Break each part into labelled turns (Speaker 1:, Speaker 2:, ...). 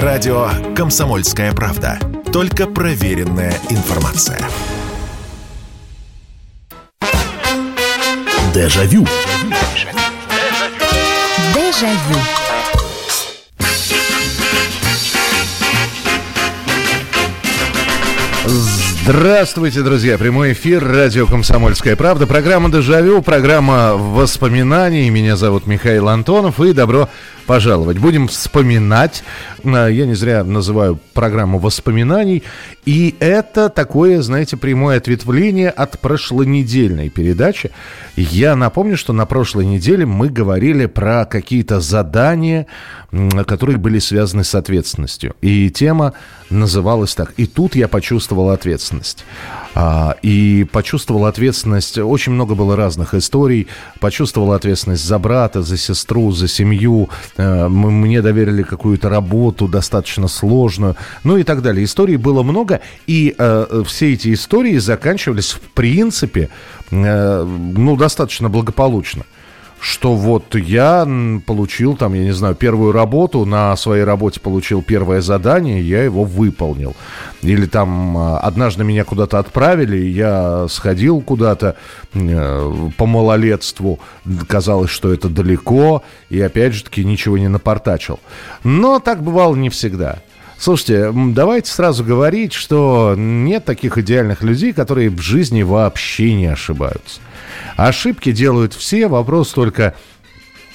Speaker 1: Радио «Комсомольская правда». Только проверенная информация. Дежавю.
Speaker 2: Дежавю.
Speaker 3: Здравствуйте, друзья. Прямой эфир. Радио «Комсомольская правда». Программа «Дежавю». Программа воспоминаний. Меня зовут Михаил Антонов. И добро пожаловать. Будем вспоминать. А, я не зря называю программу воспоминаний. И это такое, знаете, прямое ответвление от прошлонедельной передачи. Я напомню, что на прошлой неделе мы говорили про какие-то задания, которые были связаны с ответственностью. И тема называлась так. И тут я почувствовал ответственность. А, и почувствовал ответственность. Очень много было разных историй. Почувствовал ответственность за брата, за сестру, за семью. А, мне доверили какую-то работу достаточно сложную. Ну и так далее. Историй было много. И а, все эти истории заканчивались в принципе ну, достаточно благополучно что вот я получил там, я не знаю, первую работу, на своей работе получил первое задание, я его выполнил. Или там а, однажды меня куда-то отправили, я сходил куда-то э, по малолетству, казалось, что это далеко, и опять же таки ничего не напортачил. Но так бывало не всегда. Слушайте, давайте сразу говорить, что нет таких идеальных людей, которые в жизни вообще не ошибаются. Ошибки делают все, вопрос только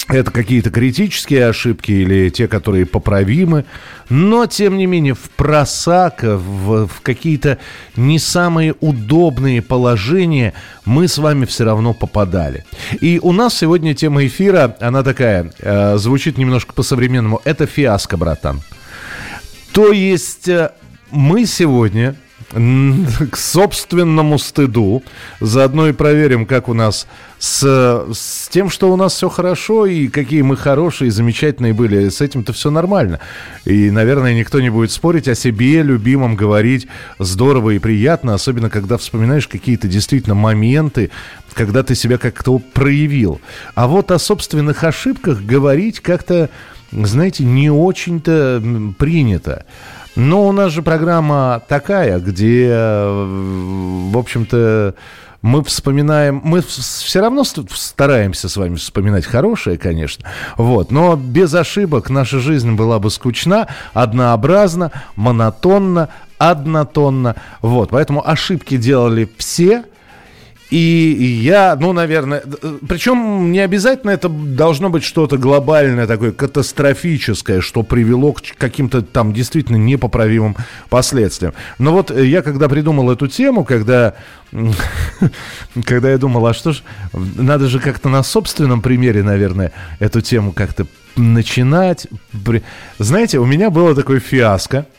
Speaker 3: это какие-то критические ошибки или те, которые поправимы. Но, тем не менее, в просак, в, в какие-то не самые удобные положения мы с вами все равно попадали. И у нас сегодня тема эфира, она такая, э, звучит немножко по-современному. Это фиаско, братан. То есть э, мы сегодня к собственному стыду. Заодно и проверим, как у нас с, с тем, что у нас все хорошо и какие мы хорошие, замечательные были. С этим-то все нормально. И, наверное, никто не будет спорить о себе, любимом, говорить здорово и приятно, особенно когда вспоминаешь какие-то действительно моменты, когда ты себя как-то проявил. А вот о собственных ошибках говорить как-то, знаете, не очень-то принято. Но у нас же программа такая, где, в общем-то, мы вспоминаем, мы все равно стараемся с вами вспоминать хорошее, конечно, вот, но без ошибок наша жизнь была бы скучна, однообразна, монотонна, однотонна, вот, поэтому ошибки делали все – и я, ну, наверное, причем не обязательно это должно быть что-то глобальное, такое катастрофическое, что привело к каким-то там действительно непоправимым последствиям. Но вот я когда придумал эту тему, когда, когда я думал, а что ж, надо же как-то на собственном примере, наверное, эту тему как-то начинать. Знаете, у меня было такое фиаско –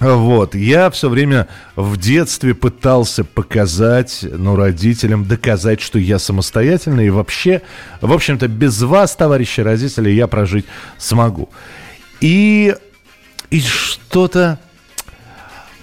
Speaker 3: вот, я все время в детстве пытался показать, ну, родителям, доказать, что я самостоятельный и вообще, в общем-то, без вас, товарищи родители, я прожить смогу. И, и что-то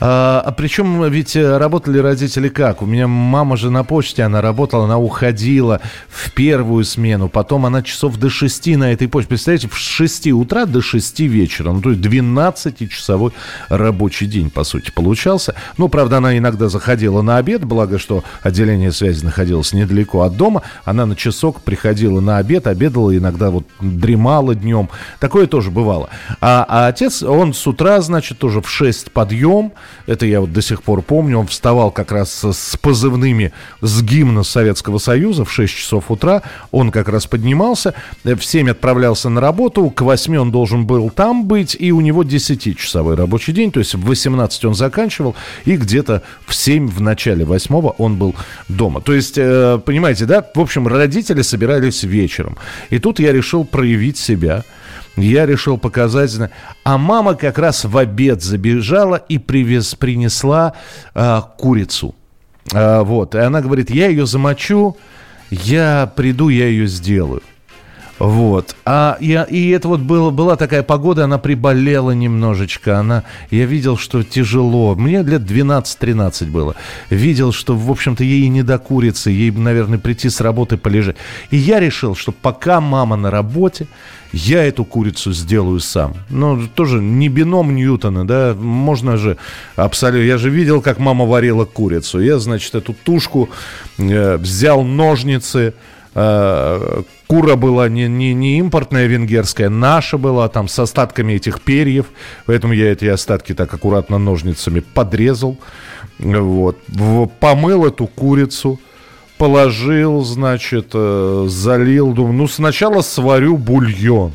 Speaker 3: а, а причем ведь э, работали родители как? У меня мама же на почте, она работала, она уходила в первую смену, потом она часов до 6 на этой почте. Представляете, в 6 утра до 6 вечера. Ну, то есть 12-часовой рабочий день, по сути, получался. Ну, правда, она иногда заходила на обед, благо, что отделение связи находилось недалеко от дома. Она на часок приходила на обед, обедала, иногда вот дремала днем. Такое тоже бывало. А, а отец, он с утра, значит, тоже в 6 подъем, это я вот до сих пор помню. Он вставал как раз с позывными с гимна Советского Союза в 6 часов утра. Он как раз поднимался, в 7 отправлялся на работу, к 8 он должен был там быть, и у него 10-часовой рабочий день, то есть в 18 он заканчивал, и где-то в 7 в начале 8 он был дома. То есть, э, понимаете, да, в общем, родители собирались вечером. И тут я решил проявить себя – я решил показать. А мама как раз в обед забежала и привез, принесла э, курицу. Э, вот. И она говорит, я ее замочу, я приду, я ее сделаю. Вот. А я, и это вот было, была такая погода, она приболела немножечко. Она, я видел, что тяжело. Мне лет 12-13 было. Видел, что, в общем-то, ей не до курицы. Ей, наверное, прийти с работы полежать. И я решил, что пока мама на работе, я эту курицу сделаю сам. Ну, тоже не бином Ньютона, да, можно же абсолютно... Я же видел, как мама варила курицу. Я, значит, эту тушку э, взял ножницы, Кура была не, не, не импортная венгерская, наша была там с остатками этих перьев. Поэтому я эти остатки так аккуратно ножницами подрезал. Вот. Помыл эту курицу, положил, значит, э, залил. Думаю, ну сначала сварю бульон.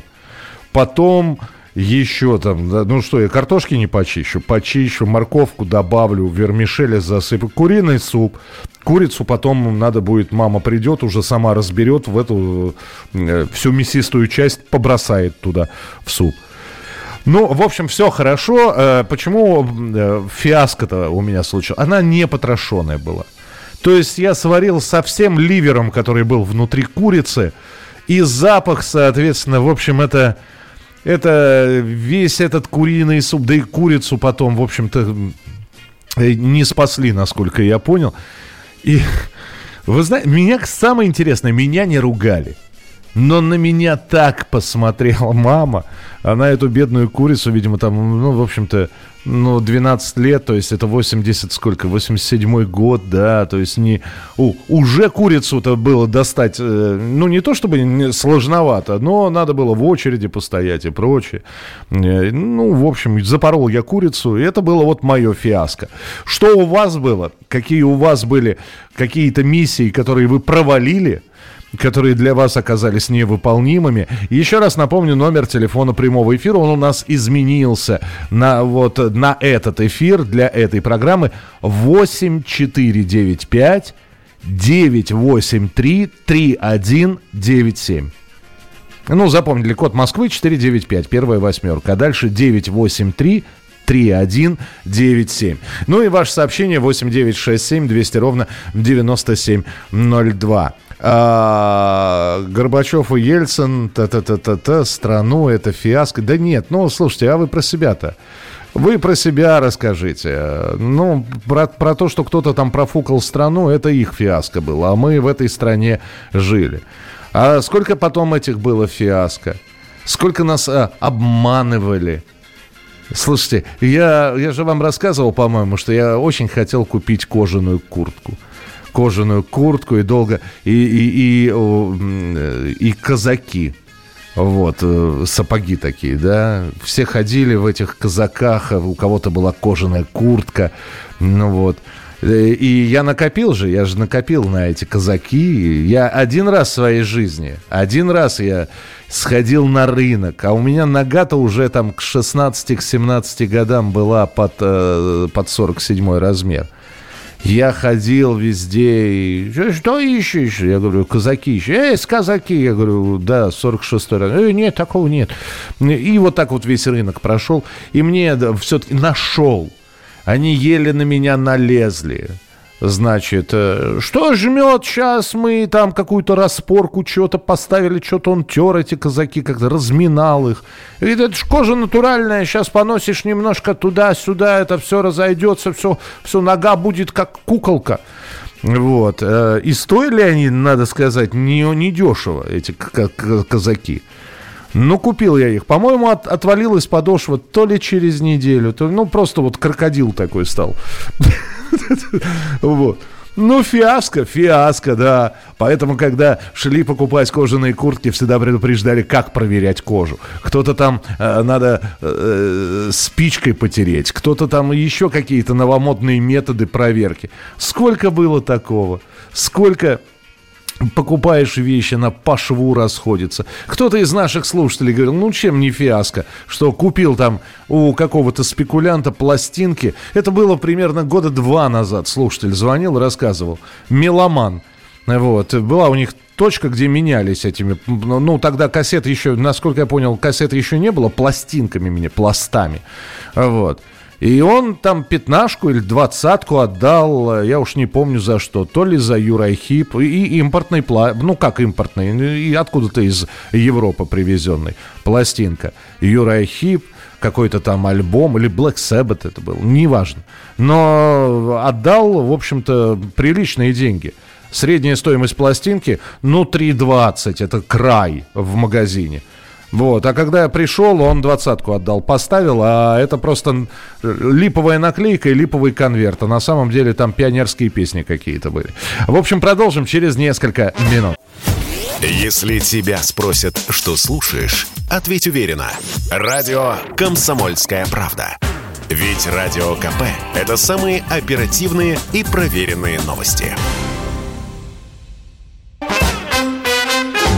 Speaker 3: Потом еще там, ну что, я картошки не почищу, почищу, морковку добавлю, вермишели засыпу, куриный суп, курицу потом надо будет, мама придет, уже сама разберет в эту э, всю мясистую часть, побросает туда в суп. Ну, в общем, все хорошо. Э, почему э, фиаско-то у меня случилось? Она не потрошенная была. То есть я сварил совсем ливером, который был внутри курицы, и запах, соответственно, в общем, это это весь этот куриный суп, да и курицу потом, в общем-то, э, не спасли, насколько я понял. И вы знаете, меня самое интересное, меня не ругали. Но на меня так посмотрела мама. Она эту бедную курицу, видимо, там, ну, в общем-то, ну, 12 лет, то есть это 80 сколько, 87 год, да, то есть не... У, уже курицу-то было достать, э, ну, не то чтобы сложновато, но надо было в очереди постоять и прочее. Э, ну, в общем, запорол я курицу, и это было вот мое фиаско. Что у вас было? Какие у вас были какие-то миссии, которые вы провалили? Которые для вас оказались невыполнимыми. Еще раз напомню номер телефона прямого эфира. Он у нас изменился на, вот, на этот эфир для этой программы 8495 983 3197. Ну, запомнили, код Москвы 495, первая восьмерка. А дальше 983 3197. Ну и ваше сообщение 8967 200 ровно 9702. А, Горбачев и Ельцин, та-та-та-та-та, страну, это фиаско. Да нет, ну, слушайте, а вы про себя-то? Вы про себя расскажите. Ну, про, про то, что кто-то там профукал страну, это их фиаско было, а мы в этой стране жили. А сколько потом этих было фиаско? Сколько нас а, обманывали? Слушайте, я, я же вам рассказывал, по-моему, что я очень хотел купить кожаную куртку кожаную куртку и долго и и и, и казаки. Вот, э, сапоги такие, да. Все ходили в этих казаках, у кого-то была кожаная куртка, ну вот. Э, и я накопил же, я же накопил на эти казаки. Я один раз в своей жизни, один раз я сходил на рынок, а у меня нога-то уже там к 16-17 годам была под, э, под 47 размер. Я ходил везде и... Что ищешь? Я говорю, казаки ищешь. Эй, казаки! Я говорю, да, 46-й раз. Эй, нет, такого нет. И вот так вот весь рынок прошел. И мне все-таки нашел. Они еле на меня налезли. Значит, э, что жмет сейчас мы там какую-то распорку, что-то поставили, что-то он тер эти казаки, как-то разминал их. Говорит, это ж кожа натуральная, сейчас поносишь немножко туда-сюда, это все разойдется, все, все нога будет как куколка. Вот. Э, и стоили они, надо сказать, не, не дешево, эти казаки. Ну, купил я их. По-моему, от, отвалилась подошва то ли через неделю, то, ну, просто вот крокодил такой стал. Вот. Ну, фиаско, фиаско, да. Поэтому, когда шли покупать кожаные куртки, всегда предупреждали, как проверять кожу. Кто-то там э, надо э, спичкой потереть, кто-то там еще какие-то новомодные методы проверки. Сколько было такого? Сколько покупаешь вещи, она по шву расходится. Кто-то из наших слушателей говорил, ну чем не фиаско, что купил там у какого-то спекулянта пластинки. Это было примерно года два назад. Слушатель звонил рассказывал. Меломан. Вот. Была у них точка, где менялись этими... Ну, тогда кассеты еще, насколько я понял, кассеты еще не было, пластинками мне, пластами. Вот. И он там пятнашку или двадцатку отдал, я уж не помню за что, то ли за Юрайхип и импортный, ну как импортный, и откуда-то из Европы привезенный пластинка. Юрайхип, какой-то там альбом, или Black Sabbath это был, неважно. Но отдал, в общем-то, приличные деньги. Средняя стоимость пластинки, ну, 3,20, это край в магазине. Вот. А когда я пришел, он двадцатку отдал, поставил, а это просто липовая наклейка и липовый конверт. А на самом деле там пионерские песни какие-то были. В общем, продолжим через несколько минут.
Speaker 1: Если тебя спросят, что слушаешь, ответь уверенно. Радио «Комсомольская правда». Ведь Радио КП – это самые оперативные и проверенные новости.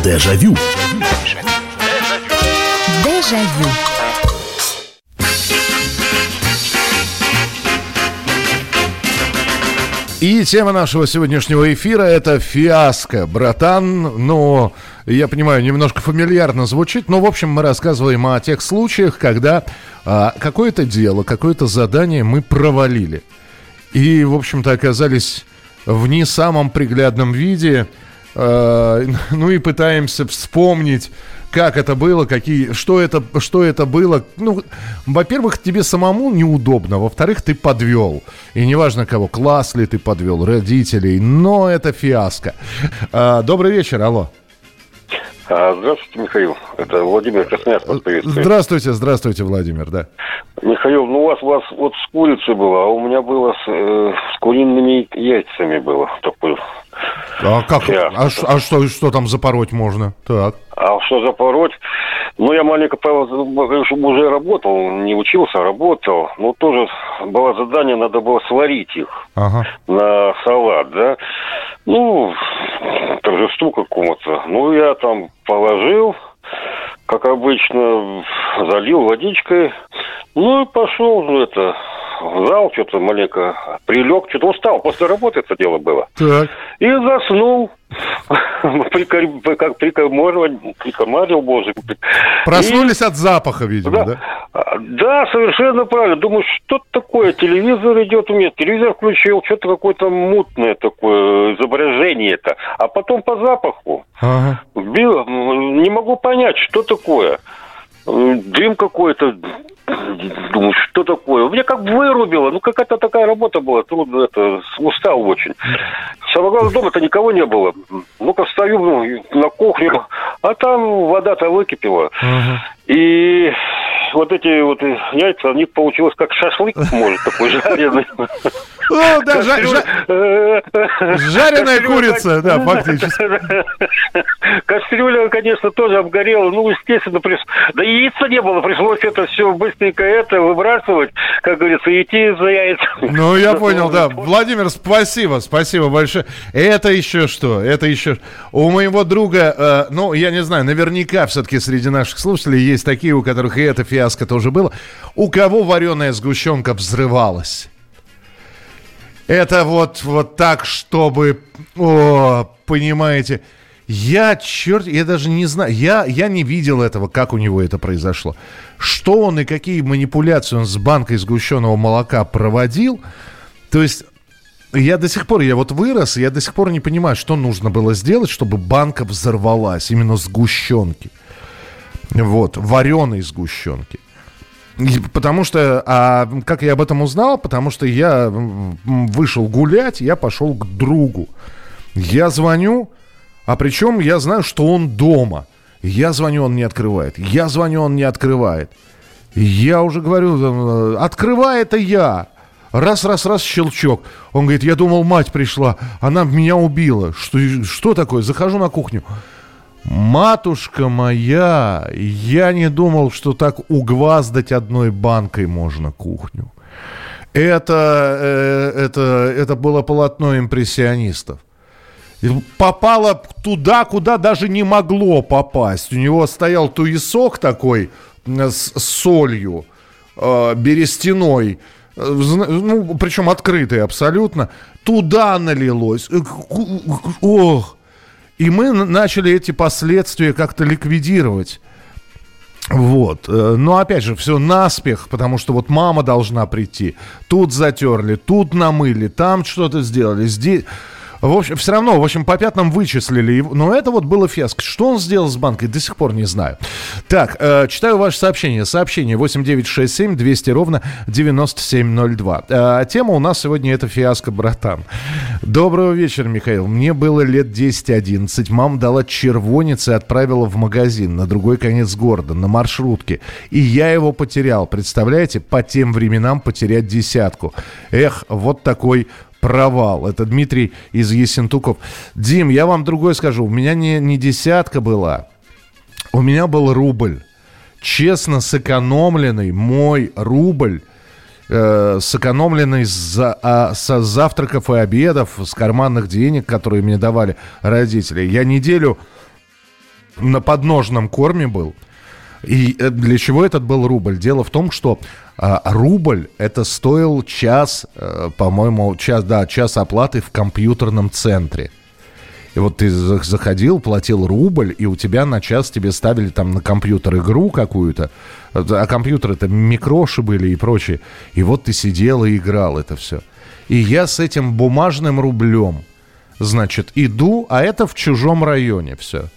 Speaker 2: Дежавю.
Speaker 4: Дежавю.
Speaker 3: И тема нашего сегодняшнего эфира это фиаско, братан. Ну, я понимаю, немножко фамильярно звучит, но, в общем, мы рассказываем о тех случаях, когда а, какое-то дело, какое-то задание мы провалили. И, в общем-то, оказались в не самом приглядном виде. А, ну и пытаемся вспомнить, как это было, какие, что это, что это было. Ну, во-первых, тебе самому неудобно, во-вторых, ты подвел. И неважно кого, класс ли ты подвел, родителей, но это фиаско. А, добрый вечер, алло.
Speaker 5: А, Здравствуйте, Михаил. Это Владимир приветствует.
Speaker 3: Здравствуйте, здравствуйте, Владимир, да.
Speaker 5: Михаил, ну у вас, у вас вот с курицей было, а у меня было с, э, с куриными яйцами было такое.
Speaker 3: А как? А, ш- а что, что там запороть можно? Так.
Speaker 5: А что запороть? Ну, я маленько уже работал, не учился, а работал. Ну, тоже было задание, надо было сварить их
Speaker 3: Ага.
Speaker 5: на салат, да. Ну, торжеству какому-то. Ну, я там положил, как обычно, залил водичкой. Ну, и пошел, это, в зал, что-то маленько прилег, что-то устал. После работы это дело было.
Speaker 3: Так.
Speaker 5: И заснул. Как прикомарил, боже.
Speaker 3: Проснулись от запаха, видимо,
Speaker 5: Да.
Speaker 3: да?
Speaker 5: А, Да, совершенно правильно. Думаю, что такое? Телевизор идет у меня. Телевизор включил, что-то какое-то мутное такое изображение-то. А потом по запаху.
Speaker 3: Ага.
Speaker 5: Бил, не могу понять, что такое. Дым какой-то. Думаю, что такое? Меня как вырубило. Ну, какая-то такая работа была. Трудно это. Устал очень. Самое главное, дома-то никого не было. Ну-ка встаю ну, на кухню, а там вода-то выкипела.
Speaker 3: Ага.
Speaker 5: И вот эти вот яйца, у них получилось как шашлык, может, такой жареный.
Speaker 3: О, да, жа- жа- жареная курица, да, фактически.
Speaker 5: Кастрюля, конечно, тоже обгорела. Ну, естественно, да яйца не было. Пришлось это все быстренько это выбрасывать, как говорится, идти за яйцами.
Speaker 3: Ну, я понял, да. Владимир, спасибо, спасибо большое. Это еще что? Это еще... У моего друга, э, ну, я не знаю, наверняка все-таки среди наших слушателей есть такие, у которых и это фиаско тоже было. У кого вареная сгущенка взрывалась? Это вот, вот так, чтобы... О, понимаете... Я, черт, я даже не знаю, я, я не видел этого, как у него это произошло. Что он и какие манипуляции он с банкой сгущенного молока проводил, то есть я до сих пор, я вот вырос, я до сих пор не понимаю, что нужно было сделать, чтобы банка взорвалась, именно сгущенки. Вот, вареной сгущенки. Потому что, а как я об этом узнал? Потому что я вышел гулять, я пошел к другу. Я звоню, а причем я знаю, что он дома. Я звоню, он не открывает. Я звоню, он не открывает. Я уже говорю, э, открывай это я. Раз, раз, раз, щелчок. Он говорит, я думал, мать пришла, она меня убила. Что, что такое? Захожу на кухню. Матушка моя, я не думал, что так угваздать одной банкой можно кухню. Это, э, это, это было полотно импрессионистов. Попало туда, куда даже не могло попасть. У него стоял туесок такой с солью, э, берестяной, э, ну, причем открытый абсолютно. Туда налилось. Ох. И мы начали эти последствия как-то ликвидировать. Вот. Э, но опять же, все наспех, потому что вот мама должна прийти. Тут затерли, тут намыли, там что-то сделали, здесь... В общем, все равно, в общем, по пятнам вычислили его. Но это вот было фиаско. Что он сделал с банкой, до сих пор не знаю. Так, э, читаю ваше сообщение. Сообщение 8967 200 ровно 9702. Э, тема у нас сегодня это фиаско, братан. Доброго вечера, Михаил. Мне было лет 10-11. Мама дала червонец и отправила в магазин на другой конец города, на маршрутке. И я его потерял. Представляете, по тем временам потерять десятку. Эх, вот такой провал. Это Дмитрий из Есентуков. Дим, я вам другое скажу. У меня не, не десятка была. У меня был рубль. Честно сэкономленный мой рубль э, сэкономленный за, а, со завтраков и обедов, с карманных денег, которые мне давали родители. Я неделю на подножном корме был. И э, для чего этот был рубль? Дело в том, что а, рубль это стоил час, а, по-моему, час, да, час оплаты в компьютерном центре. И вот ты заходил, платил рубль, и у тебя на час тебе ставили там на компьютер игру какую-то. А компьютеры это микроши были и прочее. И вот ты сидел и играл это все. И я с этим бумажным рублем, значит, иду, а это в чужом районе все.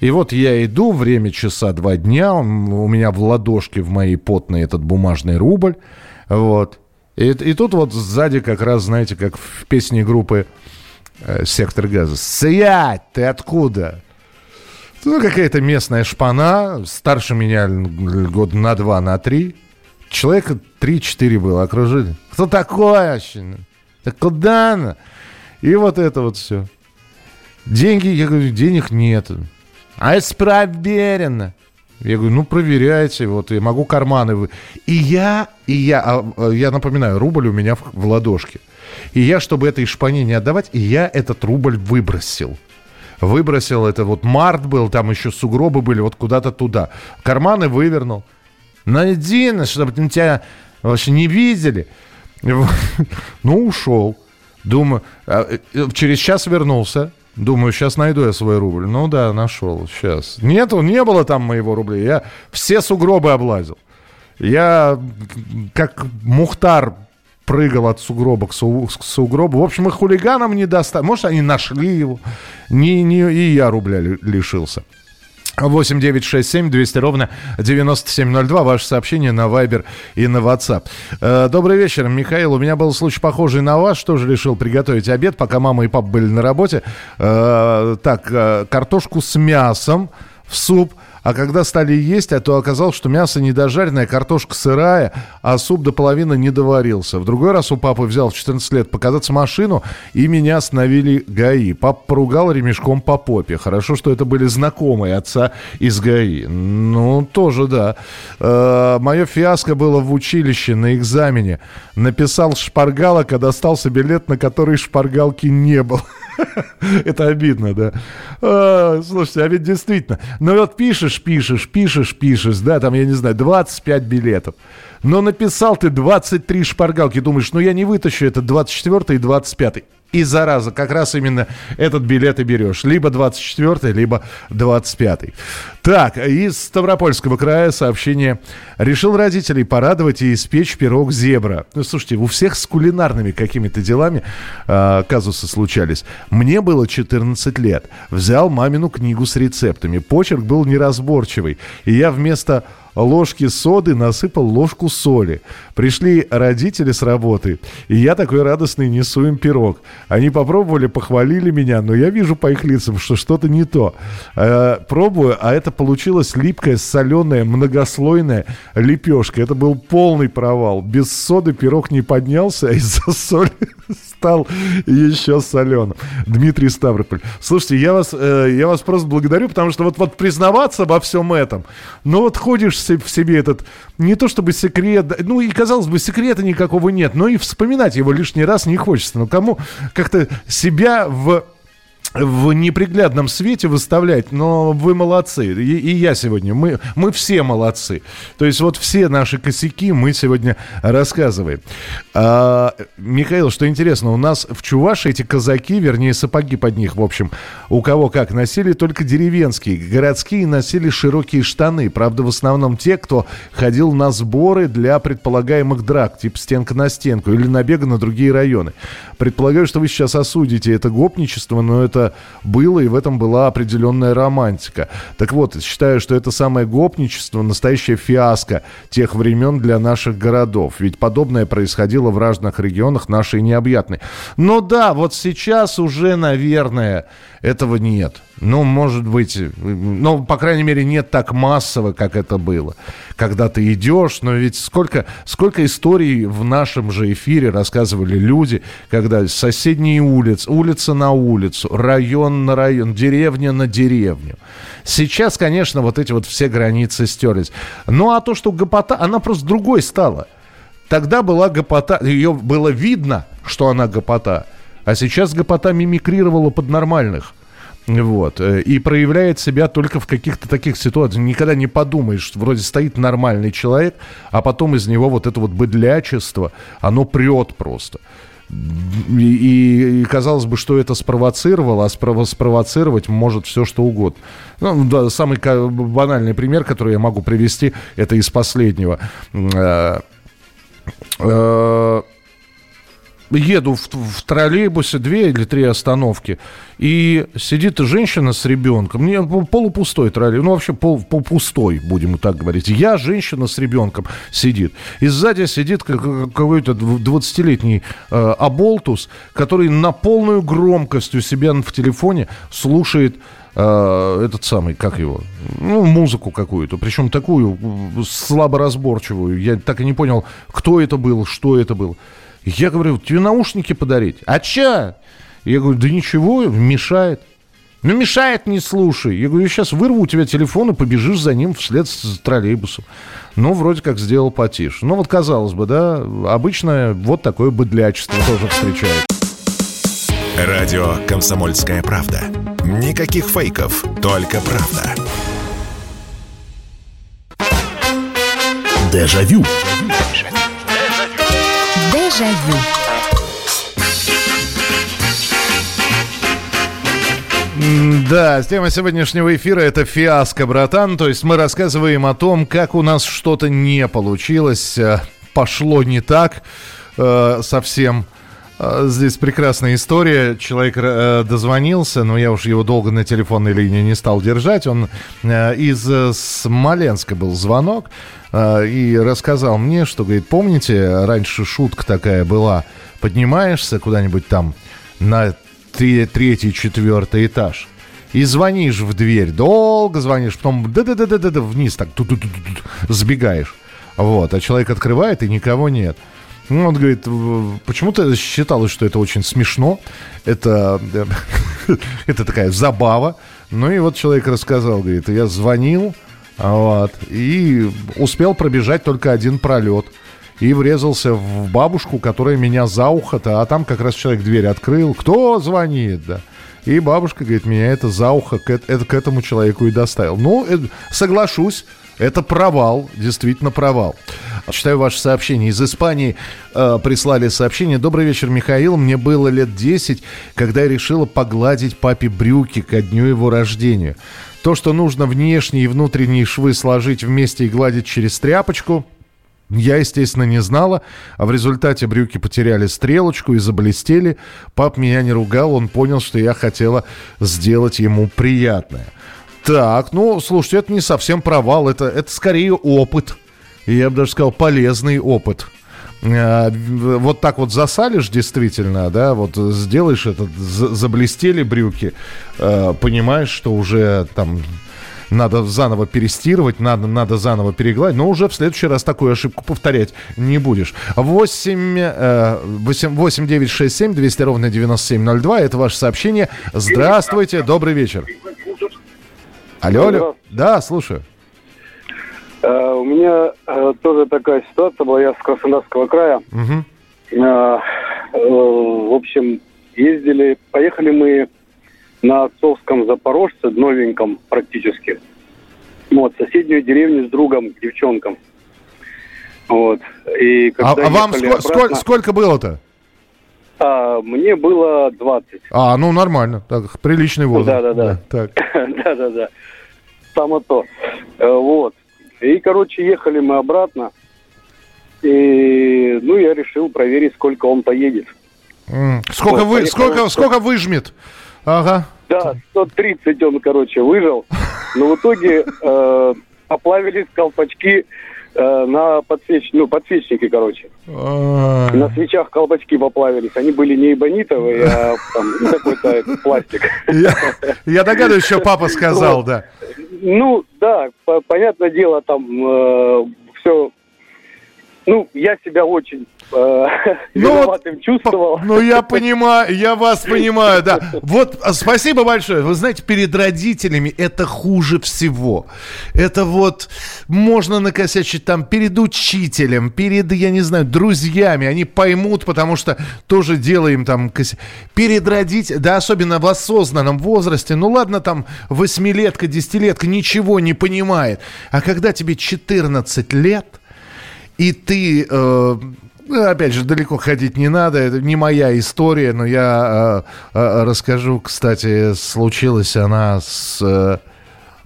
Speaker 3: И вот я иду, время часа два дня, у меня в ладошке в моей потной этот бумажный рубль, вот. И, и тут вот сзади как раз, знаете, как в песне группы э, «Сектор газа». «Сядь! Ты откуда?» Ну, какая-то местная шпана, старше меня год на два, на три. Человека три-четыре было, окружили. Кто такой вообще? Так куда она? И вот это вот все. Деньги, я говорю, денег нет. А это проверено. Я говорю, ну проверяйте, вот я могу карманы вы. И я, и я, а, а, я напоминаю, рубль у меня в, в ладошке. И я, чтобы этой шпане не отдавать, и я этот рубль выбросил. Выбросил, это вот март был, там еще сугробы были, вот куда-то туда. Карманы вывернул. Найди, чтобы тебя вообще не видели. Ну, ушел. Думаю, а, э, через час вернулся. Думаю, сейчас найду я свой рубль. Ну да, нашел. Сейчас. Нету, не было там моего рубля. Я все сугробы облазил. Я как Мухтар прыгал от сугроба к, су, к сугробу. В общем, и хулиганам не достали. Может, они нашли его. Не, не, и я рубля лишился. 8 9 6 7 200 ровно 9702. Ваше сообщение на Viber и на WhatsApp. Э, добрый вечер, Михаил. У меня был случай похожий на вас. Что же решил приготовить обед, пока мама и папа были на работе. Э, так, э, картошку с мясом в суп – а когда стали есть, а то оказалось, что мясо недожаренное, картошка сырая, а суп до половины не доварился. В другой раз у папы взял в 14 лет показаться машину, и меня остановили ГАИ. Папа поругал ремешком по попе. Хорошо, что это были знакомые отца из ГАИ. Ну, тоже да. Э, мое фиаско было в училище на экзамене. Написал шпаргалок, а достался билет, на который шпаргалки не было. Это обидно, да. А, слушайте, а ведь действительно. Ну вот пишешь, пишешь, пишешь, пишешь, да, там, я не знаю, 25 билетов. Но написал ты 23 шпаргалки, думаешь, ну я не вытащу это 24 и 25. И зараза, как раз именно этот билет и берешь. Либо 24 либо 25 Так, из Ставропольского края сообщение. Решил родителей порадовать и испечь пирог зебра. Ну, слушайте, у всех с кулинарными какими-то делами э, казусы случались. Мне было 14 лет. Взял мамину книгу с рецептами. Почерк был неразборчивый. И я вместо ложки соды насыпал ложку соли. Пришли родители с работы, и я такой радостный несу им пирог. Они попробовали, похвалили меня, но я вижу по их лицам, что что-то не то. Э, пробую, а это получилась липкая, соленая, многослойная лепешка. Это был полный провал. Без соды пирог не поднялся, а из-за соли стал еще соленым. Дмитрий Ставрополь. Слушайте, я вас, э, я вас просто благодарю, потому что вот, вот признаваться во всем этом, ну вот ходишь в себе этот, не то чтобы секрет, ну и казалось бы, секрета никакого нет, но и вспоминать его лишний раз не хочется. Ну кому как-то себя в в неприглядном свете выставлять, но вы молодцы. И, и я сегодня. Мы, мы все молодцы. То есть вот все наши косяки мы сегодня рассказываем. А, Михаил, что интересно, у нас в Чувашии эти казаки, вернее сапоги под них, в общем, у кого как, носили только деревенские. Городские носили широкие штаны. Правда, в основном те, кто ходил на сборы для предполагаемых драк, типа стенка на стенку или набега на другие районы. Предполагаю, что вы сейчас осудите это гопничество, но это это было, и в этом была определенная романтика. Так вот, считаю, что это самое гопничество, настоящая фиаско тех времен для наших городов. Ведь подобное происходило в разных регионах нашей необъятной. Но да, вот сейчас уже, наверное, этого нет. Ну, может быть, ну, по крайней мере, нет так массово, как это было. Когда ты идешь, но ведь сколько, сколько историй в нашем же эфире рассказывали люди, когда соседние улицы, улица на улицу, район на район, деревня на деревню. Сейчас, конечно, вот эти вот все границы стерлись. Ну, а то, что гопота, она просто другой стала. Тогда была гопота, ее было видно, что она гопота. А сейчас гопота мимикрировала под нормальных. Вот. Э, и проявляет себя только в каких-то таких ситуациях. Никогда не подумаешь, что вроде стоит нормальный человек, а потом из него вот это вот быдлячество, оно прет просто. И, и казалось бы, что это спровоцировало, а спрово, спровоцировать может все, что угодно. Ну, да, самый банальный пример, который я могу привести, это из последнего. Э, э, еду в, в троллейбусе две или три остановки, и сидит женщина с ребенком, не, полупустой троллейбус, ну вообще пол, полупустой, будем так говорить. Я, женщина с ребенком, сидит. И сзади сидит какой-то 20-летний э, оболтус, который на полную громкость у себя в телефоне слушает э, этот самый, как его, ну, музыку какую-то, причем такую слаборазборчивую. Я так и не понял, кто это был, что это было. Я говорю, тебе наушники подарить? А чё? Я говорю, да ничего, мешает. Ну, мешает, не слушай. Я говорю, сейчас вырву у тебя телефон и побежишь за ним вслед с троллейбусом. Ну, вроде как сделал потише. Ну, вот казалось бы, да, обычное вот такое быдлячество тоже встречает.
Speaker 1: Радио «Комсомольская правда». Никаких фейков, только правда. Дежавю. Дежавю.
Speaker 3: Дежавю. Да, тема сегодняшнего эфира это фиаско, братан. То есть мы рассказываем о том, как у нас что-то не получилось, э, пошло не так э, совсем. Э, здесь прекрасная история. Человек э, дозвонился, но я уж его долго на телефонной линии не стал держать. Он э, из э, Смоленска был звонок. А, и рассказал мне, что, говорит, помните, раньше шутка такая была, поднимаешься куда-нибудь там на третий, четвертый этаж, и звонишь в дверь, долго звонишь, потом да-да-да-да-да вниз так ту -ту -ту -ту, сбегаешь. Вот, а человек открывает, и никого нет. Ну, он говорит, почему-то считалось, что это очень смешно, это, это такая забава. Ну и вот человек рассказал, говорит, я звонил, вот. И успел пробежать только один пролет. И врезался в бабушку, которая меня за ухо-то, а там как раз человек дверь открыл. Кто звонит, да? И бабушка говорит, меня это за ухо к, это, к этому человеку и доставил. Ну, это, соглашусь, это провал, действительно провал. Читаю ваше сообщение. Из Испании э, прислали сообщение. Добрый вечер, Михаил. Мне было лет 10, когда я решила погладить папе брюки ко дню его рождения. То, что нужно внешние и внутренние швы сложить вместе и гладить через тряпочку, я, естественно, не знала, а в результате брюки потеряли стрелочку и заблестели. Пап меня не ругал, он понял, что я хотела сделать ему приятное. Так, ну, слушайте, это не совсем провал, это, это скорее опыт. Я бы даже сказал, полезный опыт. Э, вот так вот засалишь действительно, да, вот сделаешь это, заблестели брюки, э, понимаешь, что уже там надо заново перестирывать, надо, надо заново перегладить, но уже в следующий раз такую ошибку повторять не будешь. 8, 8, 8 9 6 7 200 ровно 9702, это ваше сообщение. Здравствуйте, добрый вечер. Алло, алло. Да, слушаю.
Speaker 2: Э, у меня э, тоже такая ситуация была, я с Краснодарского края. Угу. В общем, ездили, поехали мы на отцовском Запорожце, новеньком практически. Вот, соседнюю деревню с другом, девчонкам. Вот.
Speaker 3: И а, а вам ск- обратно, сколько, сколько было-то?
Speaker 2: А, мне было 20.
Speaker 3: А, ну нормально, так, приличный возраст.
Speaker 2: Да-да-да. Да-да-да. Само то. Э, вот. И, короче, ехали мы обратно. И, ну, я решил проверить, сколько он поедет.
Speaker 3: Сколько, вот, вы, сколько, сколько выжмет?
Speaker 2: Ага. Да, 130 он, короче, выжил. Но в итоге э, оплавились колпачки э, на подсвеч... ну, подсвечники, короче. На свечах колпачки поплавились. Они были не эбонитовые, а там ну, какой-то пластик.
Speaker 3: Я догадываюсь, что папа сказал, да.
Speaker 2: Ну, да, понятное дело, там э, все ну, я себя очень э, ну, виноватым чувствовал.
Speaker 3: Ну, я понимаю, я вас понимаю, да. Вот, а, спасибо большое. Вы знаете, перед родителями это хуже всего. Это вот можно накосячить там перед учителем, перед, я не знаю, друзьями. Они поймут, потому что тоже делаем там... Перед родителями, да, особенно в осознанном возрасте. Ну, ладно, там, восьмилетка, десятилетка ничего не понимает. А когда тебе 14 лет и ты... Э, Опять же, далеко ходить не надо, это не моя история, но я э, э, расскажу, кстати, случилась она с, э,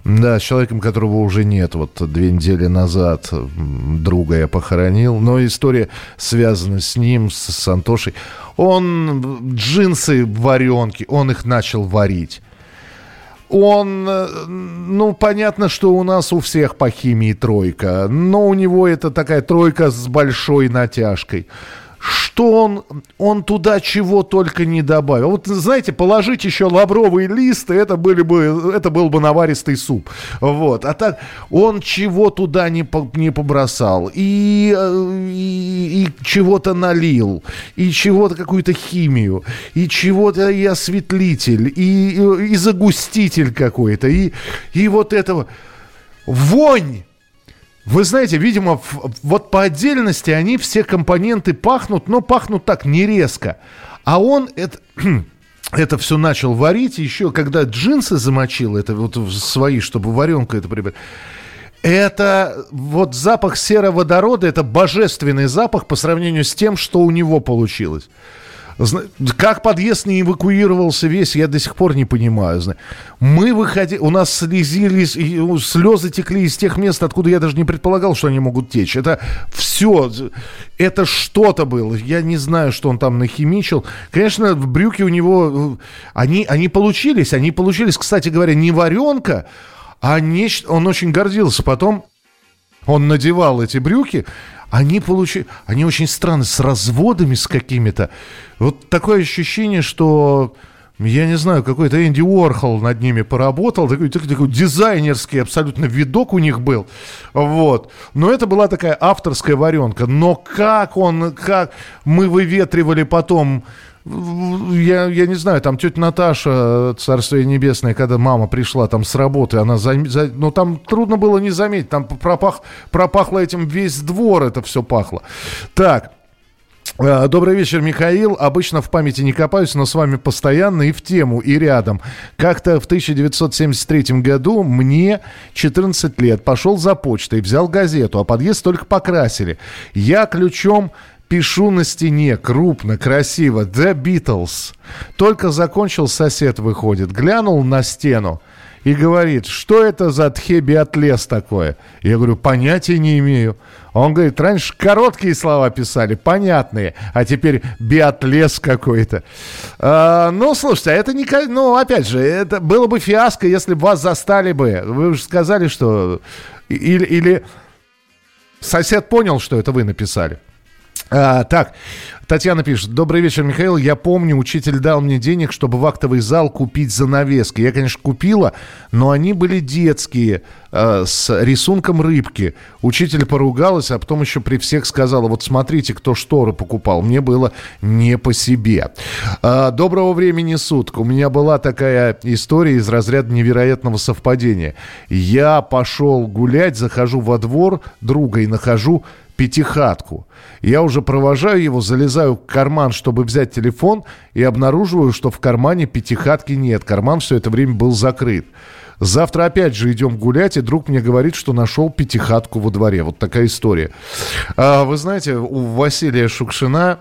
Speaker 3: да, с человеком, которого уже нет. Вот две недели назад друга я похоронил, но история связана с ним, с, с Антошей. Он джинсы варенки, он их начал варить он, э, ну, понятно, что у нас у всех по химии тройка, но у него это такая тройка с большой натяжкой что он, он туда чего только не добавил. Вот, знаете, положить еще лавровые листы, это, были бы, это был бы наваристый суп. Вот. А так он чего туда не, не побросал. И, э, и, и чего-то налил, и чего-то какую-то химию, и чего-то и осветлитель, и, и, и загуститель какой-то, и, и вот этого... Вонь! Вы знаете, видимо, вот по отдельности они все компоненты пахнут, но пахнут так не резко. А он это, это все начал варить еще, когда джинсы замочил, это вот свои, чтобы варенка это прибрать. Это вот запах сероводорода, это божественный запах по сравнению с тем, что у него получилось. Как подъезд не эвакуировался весь, я до сих пор не понимаю. Мы выходили, у нас слезились, слезы текли из тех мест, откуда я даже не предполагал, что они могут течь. Это все, это что-то было. Я не знаю, что он там нахимичил. Конечно, брюки у него, они, они получились, они получились, кстати говоря, не варенка, а нечто, он очень гордился. Потом он надевал эти брюки, они получили, они очень странные, с разводами с какими-то. Вот такое ощущение, что я не знаю, какой-то Энди Уорхол над ними поработал, такой, такой, такой дизайнерский абсолютно видок у них был, вот. Но это была такая авторская варенка. Но как он, как мы выветривали потом я, я не знаю, там тетя Наташа, царствие небесное, когда мама пришла там с работы, она, за, за, ну там трудно было не заметить, там пропах, пропахло этим весь двор, это все пахло. Так, э, Добрый вечер, Михаил. Обычно в памяти не копаюсь, но с вами постоянно и в тему, и рядом. Как-то в 1973 году мне 14 лет. Пошел за почтой, взял газету, а подъезд только покрасили. Я ключом Пишу на стене, крупно, красиво. The Beatles. Только закончил, сосед выходит. Глянул на стену и говорит, что это за тхебиатлес такое? Я говорю, понятия не имею. Он говорит, раньше короткие слова писали, понятные, а теперь биатлес какой-то. А, ну, слушайте, а это не... Ну, опять же, это было бы фиаско, если бы вас застали бы. Вы уже сказали, что... Или, или сосед понял, что это вы написали. А, так, Татьяна пишет. Добрый вечер, Михаил. Я помню, учитель дал мне денег, чтобы в актовый зал купить занавески. Я, конечно, купила, но они были детские, э, с рисунком рыбки. Учитель поругалась, а потом еще при всех сказала, вот смотрите, кто шторы покупал. Мне было не по себе. Э, доброго времени суток. У меня была такая история из разряда невероятного совпадения. Я пошел гулять, захожу во двор друга и нахожу пятихатку. Я уже провожаю его, залезаю в карман, чтобы взять телефон, и обнаруживаю, что в кармане пятихатки нет. Карман все это время был закрыт. Завтра опять же идем гулять, и друг мне говорит, что нашел пятихатку во дворе. Вот такая история. А, вы знаете, у Василия Шукшина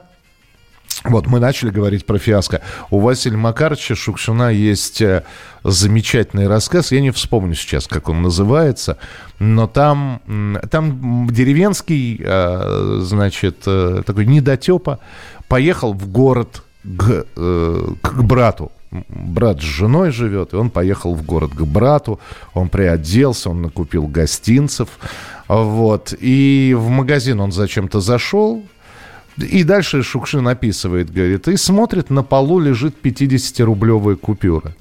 Speaker 3: вот мы начали говорить про фиаско. У Василия Макаровича Шукшина есть э, замечательный рассказ. Я не вспомню сейчас, как он называется, но там, там деревенский, э, значит, э, такой недотепа поехал в город к, к брату брат с женой живет, и он поехал в город к брату, он приоделся, он накупил гостинцев, вот, и в магазин он зачем-то зашел, и дальше Шукшин описывает, говорит, и смотрит, на полу лежит 50-рублевая купюра.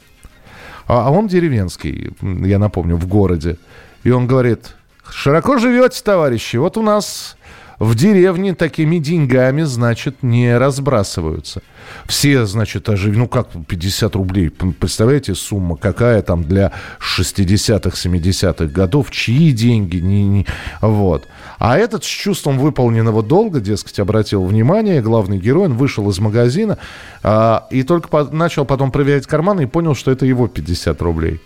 Speaker 3: А, а он деревенский, я напомню, в городе. И он говорит, широко живете, товарищи, вот у нас в деревне такими деньгами, значит, не разбрасываются. Все, значит, оживили. Ну, как 50 рублей? Представляете, сумма какая там для 60-х, 70-х годов? Чьи деньги? Не, не... Вот. А этот с чувством выполненного долга, дескать, обратил внимание, главный герой, он вышел из магазина а, и только по- начал потом проверять карманы и понял, что это его 50 рублей.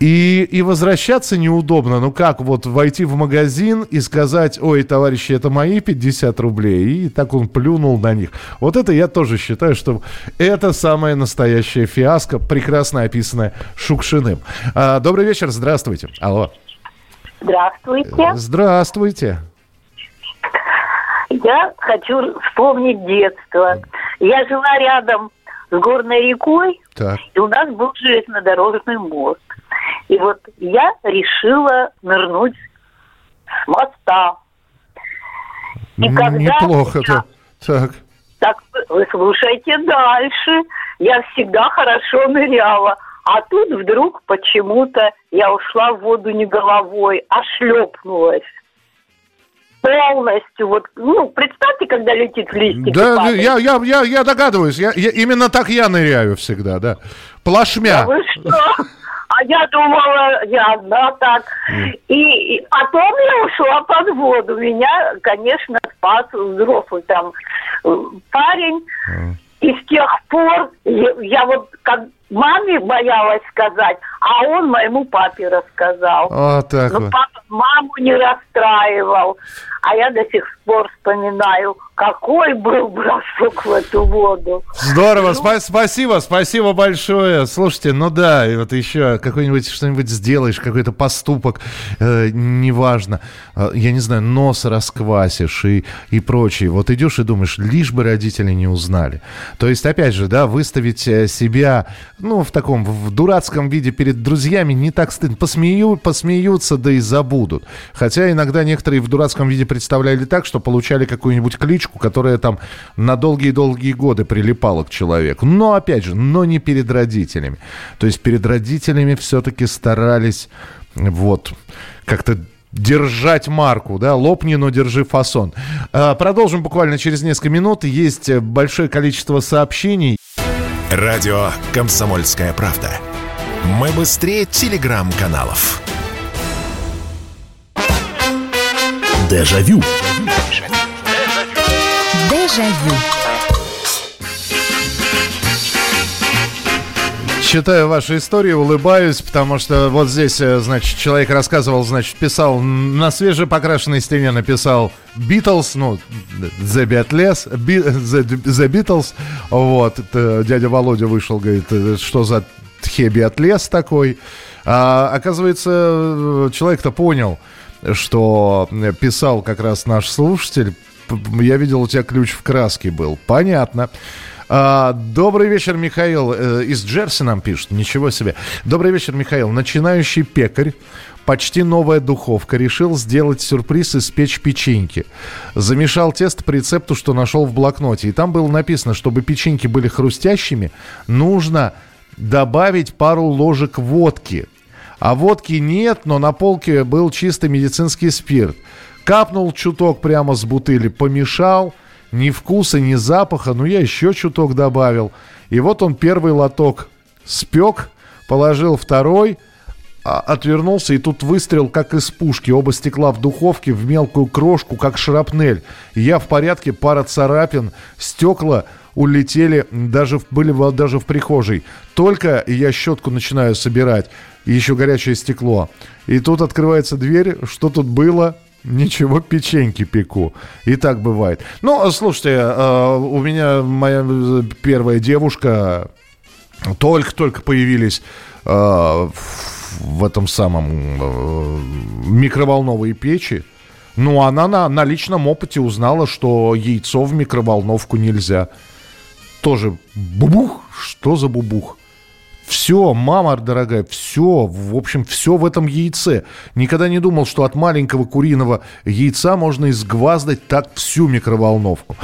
Speaker 3: И, и возвращаться неудобно. Ну как вот войти в магазин и сказать, ой, товарищи, это мои 50 рублей. И так он плюнул на них. Вот это я тоже считаю, что это самая настоящая фиаско, прекрасно описанная Шукшиным. А, добрый вечер, здравствуйте. Алло.
Speaker 4: Здравствуйте.
Speaker 3: Здравствуйте.
Speaker 4: Я хочу вспомнить детство. Я жила рядом с горной рекой, так. и у нас был железнодорожный мост. И вот я решила нырнуть с моста.
Speaker 3: И когда Неплохо я... Так.
Speaker 4: Так, вы слушайте дальше. Я всегда хорошо ныряла. А тут вдруг почему-то я ушла в воду не головой, а шлепнулась полностью. Вот, ну, представьте, когда летит листик.
Speaker 3: Да, я, я, я, я догадываюсь. Я, я, именно так я ныряю всегда, да. Плашмя. Да вы что?
Speaker 4: А я думала, я одна так. И, и потом я ушла под воду. Меня, конечно, спас взрослый там э, парень. И с тех пор я, я вот как маме боялась сказать, а он моему папе рассказал.
Speaker 3: Вот так
Speaker 4: Но
Speaker 3: вот.
Speaker 4: папа маму не расстраивал. А я до сих пор вспоминаю, какой был бросок в эту воду.
Speaker 3: Здорово, ну... Спа- спасибо, спасибо большое. Слушайте, ну да, и вот еще какой-нибудь что-нибудь сделаешь, какой-то поступок, э, неважно, э, я не знаю, нос расквасишь и, и прочее. Вот идешь и думаешь, лишь бы родители не узнали. То есть, опять же, да, выставить э, себя, ну, в таком, в дурацком виде перед друзьями не так стыдно. Посмею, посмеются, да и забудут. Хотя иногда некоторые в дурацком виде представляли так, что получали какую-нибудь кличку, которая там на долгие-долгие годы прилипала к человеку. Но, опять же, но не перед родителями. То есть перед родителями все-таки старались вот как-то держать марку, да, лопни, но держи фасон. А, продолжим буквально через несколько минут. Есть большое количество сообщений.
Speaker 1: Радио «Комсомольская правда». Мы быстрее телеграм-каналов.
Speaker 6: Дежавю. Дежавю.
Speaker 3: Читаю ваши истории, улыбаюсь, потому что вот здесь, э, значит, человек рассказывал, значит, писал на свежепокрашенной стене написал Beatles, ну, The Beatles, The, The Beatles, вот, дядя Володя вышел, говорит, «Э, что за тхе Биатлес такой, а, оказывается, человек-то понял, что писал как раз наш слушатель. Я видел, у тебя ключ в краске был. Понятно. А, добрый вечер, Михаил. Э, из Джерси нам пишет. Ничего себе. Добрый вечер, Михаил. Начинающий пекарь почти новая духовка. Решил сделать сюрприз и спечь печеньки. Замешал тесто по рецепту, что нашел в блокноте. И там было написано, чтобы печеньки были хрустящими, нужно добавить пару ложек водки. А водки нет, но на полке был чисто медицинский спирт. Капнул чуток прямо с бутыли, помешал. Ни вкуса, ни запаха, но я еще чуток добавил. И вот он первый лоток спек, положил второй, а, отвернулся, и тут выстрел, как из пушки. Оба стекла в духовке в мелкую крошку, как шрапнель. Я в порядке, пара царапин, стекла улетели, даже были даже в прихожей. Только я щетку начинаю собирать, еще горячее стекло. И тут открывается дверь, что тут было? Ничего, печеньки пеку. И так бывает. Ну, слушайте, э, у меня моя э, первая девушка только-только появились э, в этом самом микроволновой печи. Ну, она на, на личном опыте узнала, что яйцо в микроволновку нельзя. Тоже бубух. Что за бубух? Все, мама дорогая, все, в общем, все в этом яйце. Никогда не думал, что от маленького куриного яйца можно изгваздать так всю микроволновку.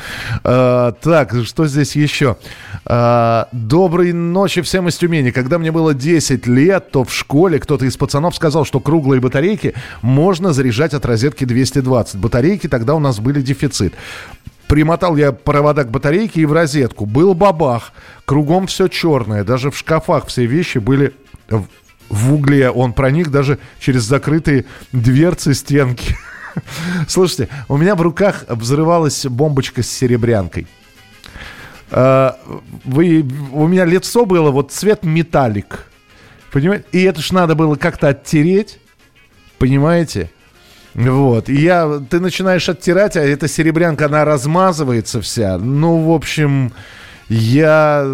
Speaker 3: А, так, что здесь еще? А, доброй ночи всем из Тюмени. Когда мне было 10 лет, то в школе кто-то из пацанов сказал, что круглые батарейки можно заряжать от розетки 220. Батарейки тогда у нас были дефицит. Примотал я провода к батарейке и в розетку. Был бабах. Кругом все черное. Даже в шкафах все вещи были в, угле. Он проник даже через закрытые дверцы стенки. Слушайте, у меня в руках взрывалась бомбочка с серебрянкой. А, вы, у меня лицо было вот цвет металлик. Понимаете? И это ж надо было как-то оттереть. Понимаете? Вот. И я, ты начинаешь оттирать, а эта серебрянка, она размазывается вся. Ну, в общем, я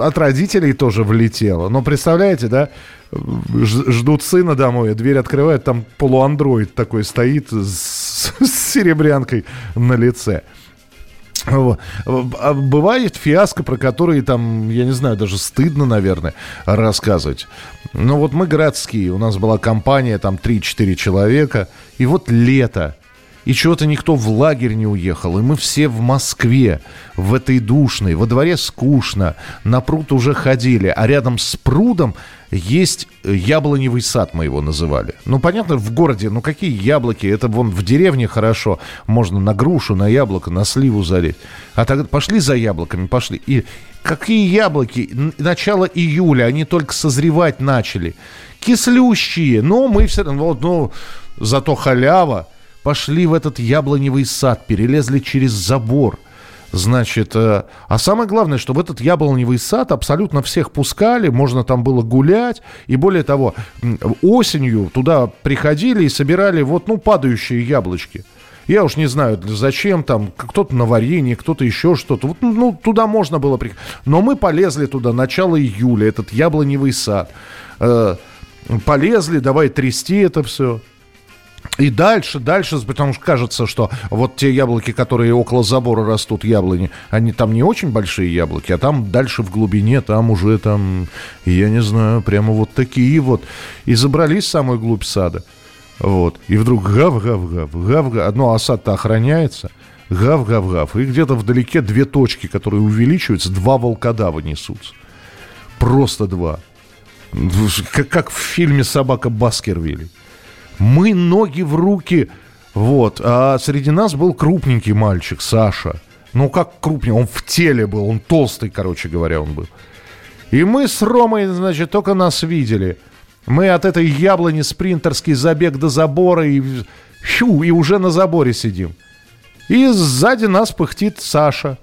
Speaker 3: от родителей тоже влетела. Но представляете, да, ждут сына домой, дверь открывают, там полуандроид такой стоит с, с серебрянкой на лице. А бывает фиаско, про которые там, я не знаю, даже стыдно, наверное, рассказывать. Но вот мы городские, у нас была компания, там 3-4 человека, и вот лето, и чего-то никто в лагерь не уехал, и мы все в Москве, в этой душной, во дворе скучно, на пруд уже ходили, а рядом с прудом есть яблоневый сад, мы его называли. Ну, понятно, в городе, ну какие яблоки, это вон в деревне хорошо, можно на грушу, на яблоко, на сливу залить. А тогда пошли за яблоками, пошли. И какие яблоки? Начало июля, они только созревать начали. Кислющие, но мы все равно, ну, зато халява – пошли в этот яблоневый сад, перелезли через забор. Значит, э, а самое главное, что в этот яблоневый сад абсолютно всех пускали, можно там было гулять, и более того, осенью туда приходили и собирали вот, ну, падающие яблочки. Я уж не знаю, зачем там, кто-то на варенье, кто-то еще что-то. Вот, ну, туда можно было приходить. Но мы полезли туда, начало июля, этот яблоневый сад. Э, полезли, давай трясти это все. И дальше, дальше, потому что кажется, что вот те яблоки, которые около забора растут, яблони, они там не очень большие яблоки, а там дальше в глубине, там уже там, я не знаю, прямо вот такие вот. И забрались в самую глубь сада. Вот. И вдруг гав-гав-гав, гав-гав. Ну, а сад-то охраняется. Гав-гав-гав. И где-то вдалеке две точки, которые увеличиваются, два волкодава несутся. Просто два. Как, как в фильме «Собака Баскервилли». Мы ноги в руки. Вот. А среди нас был крупненький мальчик, Саша. Ну, как крупнее, он в теле был, он толстый, короче говоря, он был. И мы с Ромой, значит, только нас видели. Мы от этой яблони спринтерский забег до забора и, щу, и уже на заборе сидим. И сзади нас пыхтит Саша,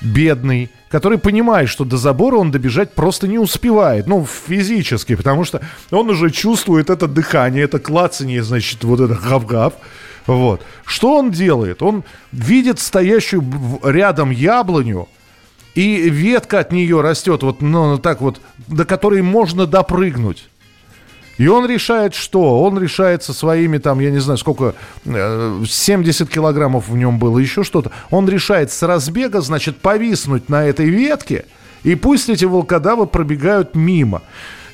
Speaker 3: бедный, который понимает, что до забора он добежать просто не успевает, ну, физически, потому что он уже чувствует это дыхание, это клацание, значит, вот это гав-гав. Вот. Что он делает? Он видит стоящую рядом яблоню, и ветка от нее растет вот, ну, так вот, до которой можно допрыгнуть. И он решает что? Он решает со своими там, я не знаю, сколько, 70 э, килограммов в нем было, еще что-то. Он решает с разбега, значит, повиснуть на этой ветке, и пусть эти волкодавы пробегают мимо.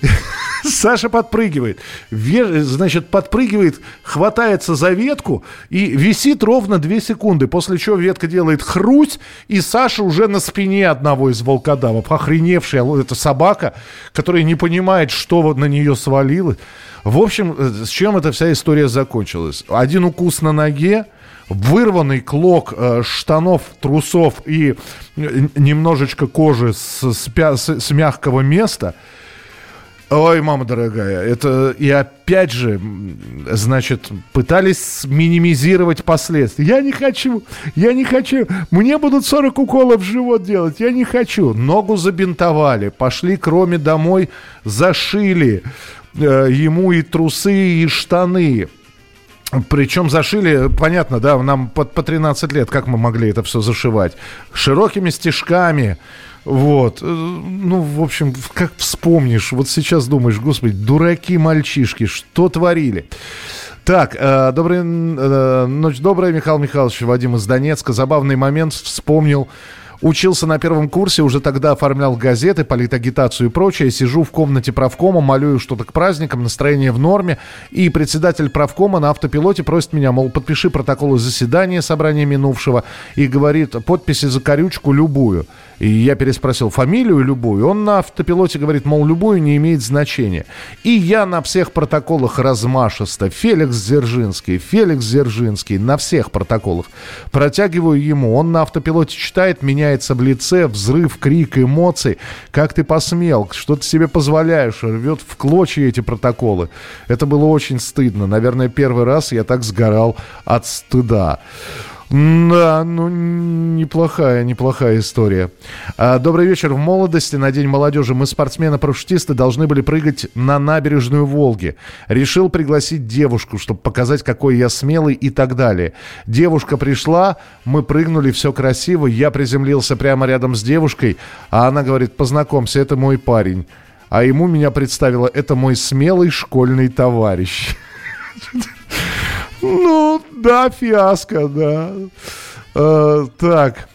Speaker 3: Саша подпрыгивает. Значит, подпрыгивает, хватается за ветку и висит ровно 2 секунды. После чего ветка делает хрусь, и Саша уже на спине одного из волкодавов. Охреневшая это собака, которая не понимает, что на нее свалилось. В общем, э, с чем эта вся история закончилась? Один укус на ноге, вырванный клок э, штанов, трусов и э, немножечко кожи с, с, с мягкого места – Ой, мама дорогая, это и опять же, значит, пытались минимизировать последствия. Я не хочу, я не хочу. Мне будут 40 уколов в живот делать, я не хочу. Ногу забинтовали, пошли к Роме домой, зашили э, ему и трусы, и штаны. Причем зашили, понятно, да, нам под, по 13 лет, как мы могли это все зашивать? Широкими стежками, вот. Э, ну, в общем, как вспомнишь, вот сейчас думаешь, господи, дураки мальчишки, что творили? Так, э, добрый, э, ночь добрая, Михаил Михайлович, Вадим из Донецка. Забавный момент вспомнил. Учился на первом курсе, уже тогда оформлял газеты, политагитацию и прочее. Сижу в комнате правкома, молю что-то к праздникам, настроение в норме. И председатель правкома на автопилоте просит меня, мол, подпиши протоколы заседания собрания минувшего. И говорит, подписи за корючку любую. И я переспросил фамилию любую. Он на автопилоте говорит, мол, любую не имеет значения. И я на всех протоколах размашисто. Феликс Дзержинский, Феликс Дзержинский. На всех протоколах. Протягиваю ему. Он на автопилоте читает, меняется в лице, взрыв, крик, эмоций. Как ты посмел? Что ты себе позволяешь? Рвет в клочья эти протоколы. Это было очень стыдно. Наверное, первый раз я так сгорал от стыда. Да, ну, неплохая, неплохая история. А, добрый вечер. В молодости на День молодежи мы, спортсмены-парашютисты, должны были прыгать на набережную Волги. Решил пригласить девушку, чтобы показать, какой я смелый и так далее. Девушка пришла, мы прыгнули, все красиво. Я приземлился прямо рядом с девушкой, а она говорит, познакомься, это мой парень. А ему меня представила, это мой смелый школьный товарищ. Ну, да, фиаско, да. Э, так.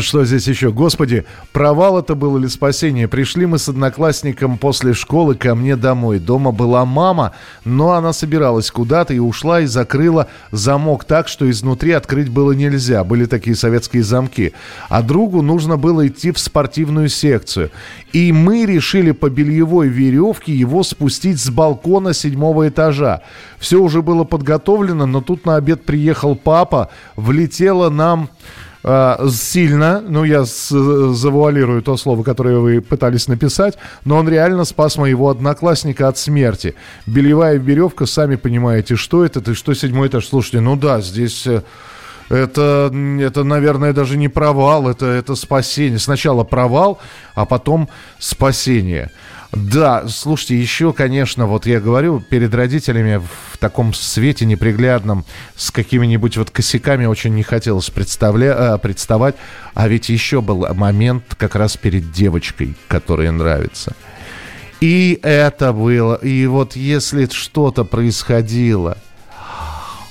Speaker 3: Что здесь еще? Господи, провал это был или спасение? Пришли мы с одноклассником после школы ко мне домой. Дома была мама, но она собиралась куда-то и ушла и закрыла замок так, что изнутри открыть было нельзя. Были такие советские замки. А другу нужно было идти в спортивную секцию. И мы решили по бельевой веревке его спустить с балкона седьмого этажа. Все уже было подготовлено, но тут на обед приехал папа, влетела нам сильно, ну я завуалирую то слово, которое вы пытались написать, но он реально спас моего одноклассника от смерти. Бельевая веревка, сами понимаете, что это, ты что седьмой этаж, слушайте, ну да, здесь... Э, это, это, наверное, даже не провал, это, это спасение. Сначала провал, а потом спасение. Да, слушайте, еще, конечно, вот я говорю, перед родителями в таком свете неприглядном, с какими-нибудь вот косяками очень не хотелось представля... Э, представать. А ведь еще был момент как раз перед девочкой, которая нравится. И это было. И вот если что-то происходило,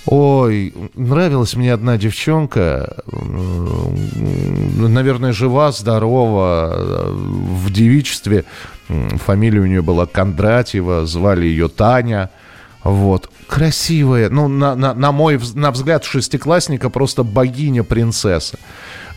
Speaker 3: Ой, нравилась мне одна девчонка, наверное, жива, здорова, в девичестве. Фамилия у нее была Кондратьева, звали ее Таня. Вот. Красивая, ну, на, на, на мой на взгляд шестиклассника просто богиня-принцесса.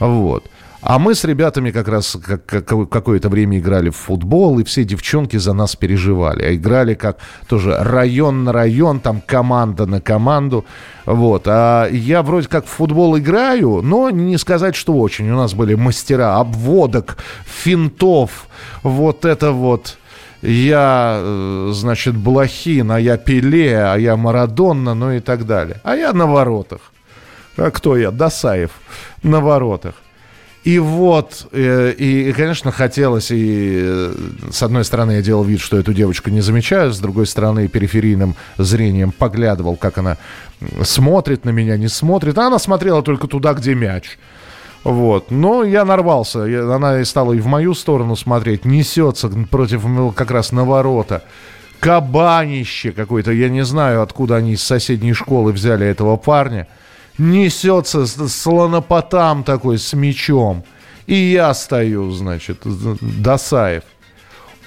Speaker 3: Вот. А мы с ребятами как раз как, как, какое-то время играли в футбол, и все девчонки за нас переживали. А играли как тоже район на район, там команда на команду. Вот. А я вроде как в футбол играю, но не сказать, что очень. У нас были мастера обводок, финтов, вот это вот я, э, значит, Блохин, а я Пеле, а я Марадонна, ну и так далее. А я на воротах. А кто я? Досаев на воротах. И вот, э, и, конечно, хотелось, и э, с одной стороны я делал вид, что эту девочку не замечаю, с другой стороны периферийным зрением поглядывал, как она смотрит на меня, не смотрит. А она смотрела только туда, где мяч. Вот. Но я нарвался. Она и стала и в мою сторону смотреть. Несется против как раз на ворота. Кабанище какое-то. Я не знаю, откуда они из соседней школы взяли этого парня несется слонопотам такой с мечом. И я стою, значит, Досаев.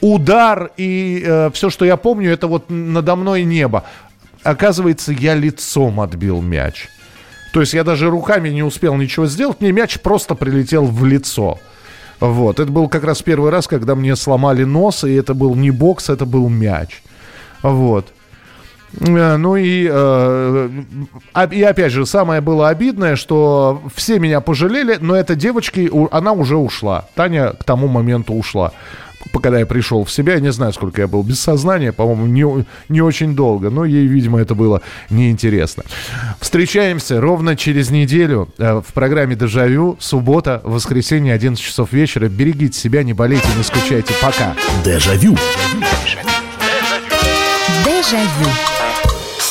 Speaker 3: Удар и э, все, что я помню, это вот надо мной небо. Оказывается, я лицом отбил мяч. То есть я даже руками не успел ничего сделать, мне мяч просто прилетел в лицо. Вот, это был как раз первый раз, когда мне сломали нос, и это был не бокс, это был мяч. Вот. Э, ну и, э, и опять же, самое было обидное, что все меня пожалели, но эта девочка, она уже ушла. Таня к тому моменту ушла когда я пришел в себя, я не знаю, сколько я был без сознания, по-моему, не, не очень долго, но ей, видимо, это было неинтересно. Встречаемся ровно через неделю э, в программе «Дежавю». Суббота, воскресенье, 11 часов вечера. Берегите себя, не болейте, не скучайте. Пока.
Speaker 6: Дежавю.
Speaker 1: Дежавю.
Speaker 6: Дежавю.